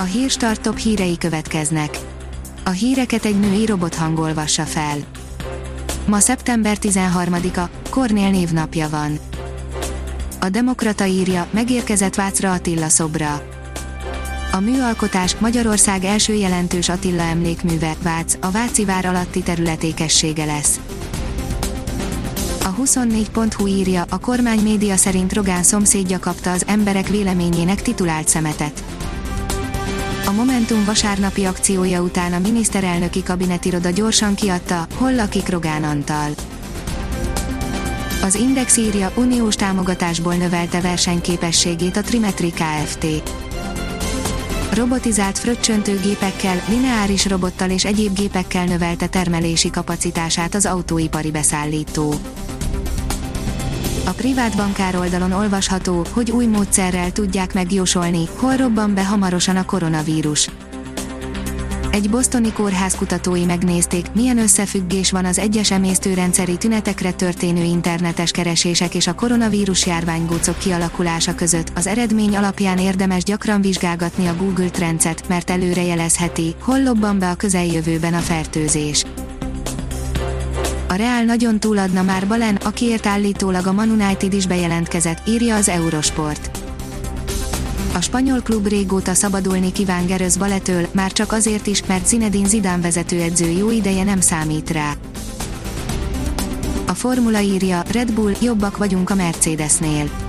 A hírstart top hírei következnek. A híreket egy női robot hangolvassa fel. Ma szeptember 13-a, Kornél névnapja van. A Demokrata írja, megérkezett Vácra Attila szobra. A műalkotás Magyarország első jelentős Attila emlékműve, Vác, a Váci vár alatti területékessége lesz. A 24.hu írja, a kormány média szerint Rogán szomszédja kapta az emberek véleményének titulált szemetet. A Momentum vasárnapi akciója után a miniszterelnöki kabinetiroda gyorsan kiadta, hol lakik Rogán Antal. Az Index írja, uniós támogatásból növelte versenyképességét a Trimetri Kft. Robotizált fröccsöntőgépekkel, lineáris robottal és egyéb gépekkel növelte termelési kapacitását az autóipari beszállító. A privát bankár oldalon olvasható, hogy új módszerrel tudják megjósolni, hol robban be hamarosan a koronavírus. Egy bosztoni kórház kutatói megnézték, milyen összefüggés van az egyes emésztőrendszeri tünetekre történő internetes keresések és a koronavírus járványgócok kialakulása között. Az eredmény alapján érdemes gyakran vizsgálgatni a Google Trendset, mert előrejelezheti, hol lobban be a közeljövőben a fertőzés. A Real nagyon túladna már Balen, akiért állítólag a Man United is bejelentkezett, írja az Eurosport. A spanyol klub régóta szabadulni kíván Gerőz Baletől, már csak azért is, mert Zinedine Zidane vezetőedző jó ideje nem számít rá. A formula írja, Red Bull, jobbak vagyunk a Mercedesnél.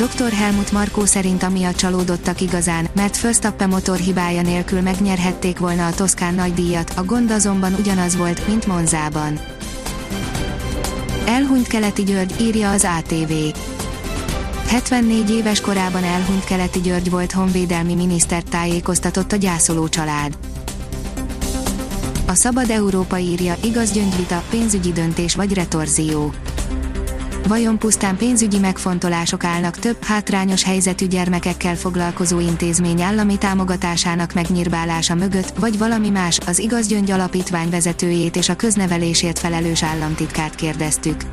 Dr. Helmut Markó szerint amiatt csalódottak igazán, mert Verstappen motor hibája nélkül megnyerhették volna a Toszkán nagydíjat, a gond azonban ugyanaz volt, mint Monzában. Elhunyt Keleti György, írja az ATV. 74 éves korában elhunyt Keleti György volt honvédelmi miniszter tájékoztatott a gyászoló család. A Szabad Európa írja, igaz gyöngyvita, pénzügyi döntés vagy retorzió. Vajon pusztán pénzügyi megfontolások állnak több hátrányos helyzetű gyermekekkel foglalkozó intézmény állami támogatásának megnyírbálása mögött, vagy valami más, az Igaz Gyöngy Alapítvány vezetőjét és a köznevelésért felelős államtitkát kérdeztük.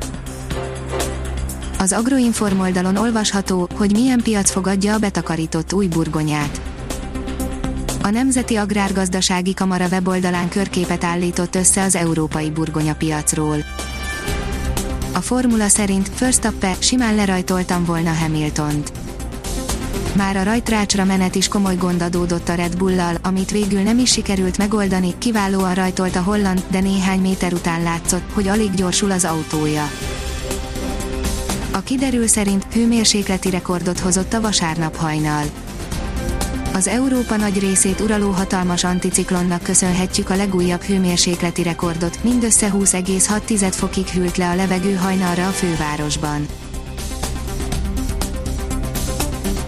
Az Agroinform oldalon olvasható, hogy milyen piac fogadja a betakarított új burgonyát. A Nemzeti Agrárgazdasági Kamara weboldalán körképet állított össze az európai burgonya piacról. A formula szerint Verstappen simán lerajtoltam volna Hamiltont. Már a rajtrácsra menet is komoly gond adódott a Red Bull-lal, amit végül nem is sikerült megoldani, kiválóan rajtolt a holland, de néhány méter után látszott, hogy alig gyorsul az autója. A kiderül szerint hőmérsékleti rekordot hozott a vasárnap hajnal. Az Európa nagy részét uraló hatalmas anticiklonnak köszönhetjük a legújabb hőmérsékleti rekordot, mindössze 20,6 fokig hűlt le a levegő hajnalra a fővárosban.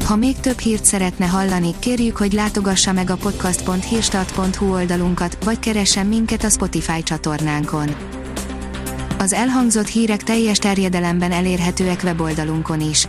Ha még több hírt szeretne hallani, kérjük, hogy látogassa meg a podcast.hírstart.hu oldalunkat, vagy keressen minket a Spotify csatornánkon. Az elhangzott hírek teljes terjedelemben elérhetőek weboldalunkon is.